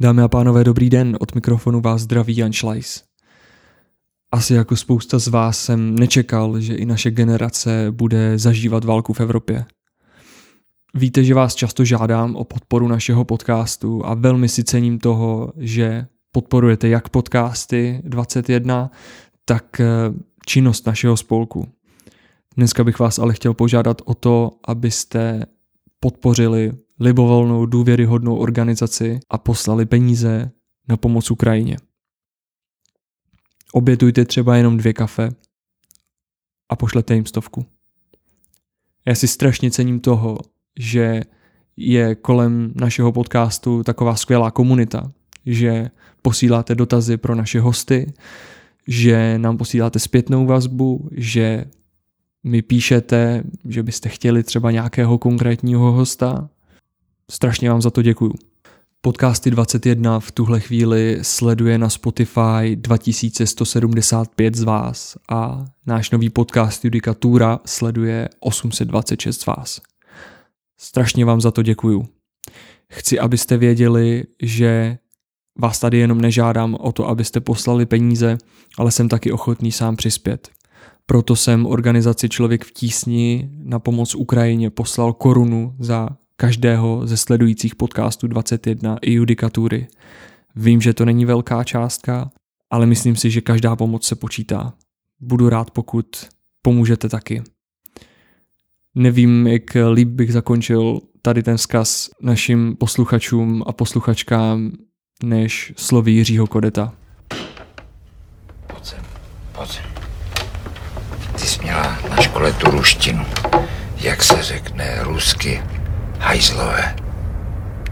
Dámy a pánové, dobrý den, od mikrofonu vás zdraví Jan Schleis. Asi jako spousta z vás jsem nečekal, že i naše generace bude zažívat válku v Evropě. Víte, že vás často žádám o podporu našeho podcastu a velmi si cením toho, že podporujete jak podcasty 21, tak eh, činnost našeho spolku. Dneska bych vás ale chtěl požádat o to, abyste podpořili libovolnou důvěryhodnou organizaci a poslali peníze na pomoc Ukrajině. Obětujte třeba jenom dvě kafe a pošlete jim stovku. Já si strašně cením toho, že je kolem našeho podcastu taková skvělá komunita, že posíláte dotazy pro naše hosty, že nám posíláte zpětnou vazbu, že mi píšete, že byste chtěli třeba nějakého konkrétního hosta. Strašně vám za to děkuju. Podcasty 21 v tuhle chvíli sleduje na Spotify 2175 z vás a náš nový podcast Judikatura sleduje 826 z vás. Strašně vám za to děkuju. Chci, abyste věděli, že vás tady jenom nežádám o to, abyste poslali peníze, ale jsem taky ochotný sám přispět. Proto jsem organizaci Člověk v tísni na pomoc Ukrajině poslal korunu za každého ze sledujících podcastů 21 i judikatury. Vím, že to není velká částka, ale myslím si, že každá pomoc se počítá. Budu rád, pokud pomůžete taky. Nevím, jak líp bych zakončil tady ten vzkaz našim posluchačům a posluchačkám než slovy Jiřího Kodeta. Měla na škole tu ruštinu. Jak se řekne rusky? Hajzlové.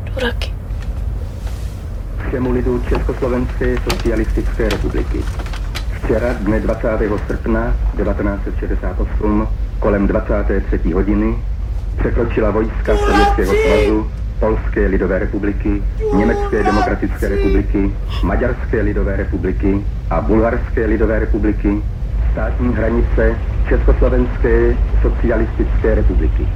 Duraky. Všemu lidu Československé socialistické republiky. Včera, dne 20. srpna 1968, kolem 23. hodiny, překročila vojska Sovětského svazu, Polské lidové republiky, Německé demokratické republiky, Maďarské lidové republiky a Bulharské lidové republiky státní hranice Československé socialistické republiky.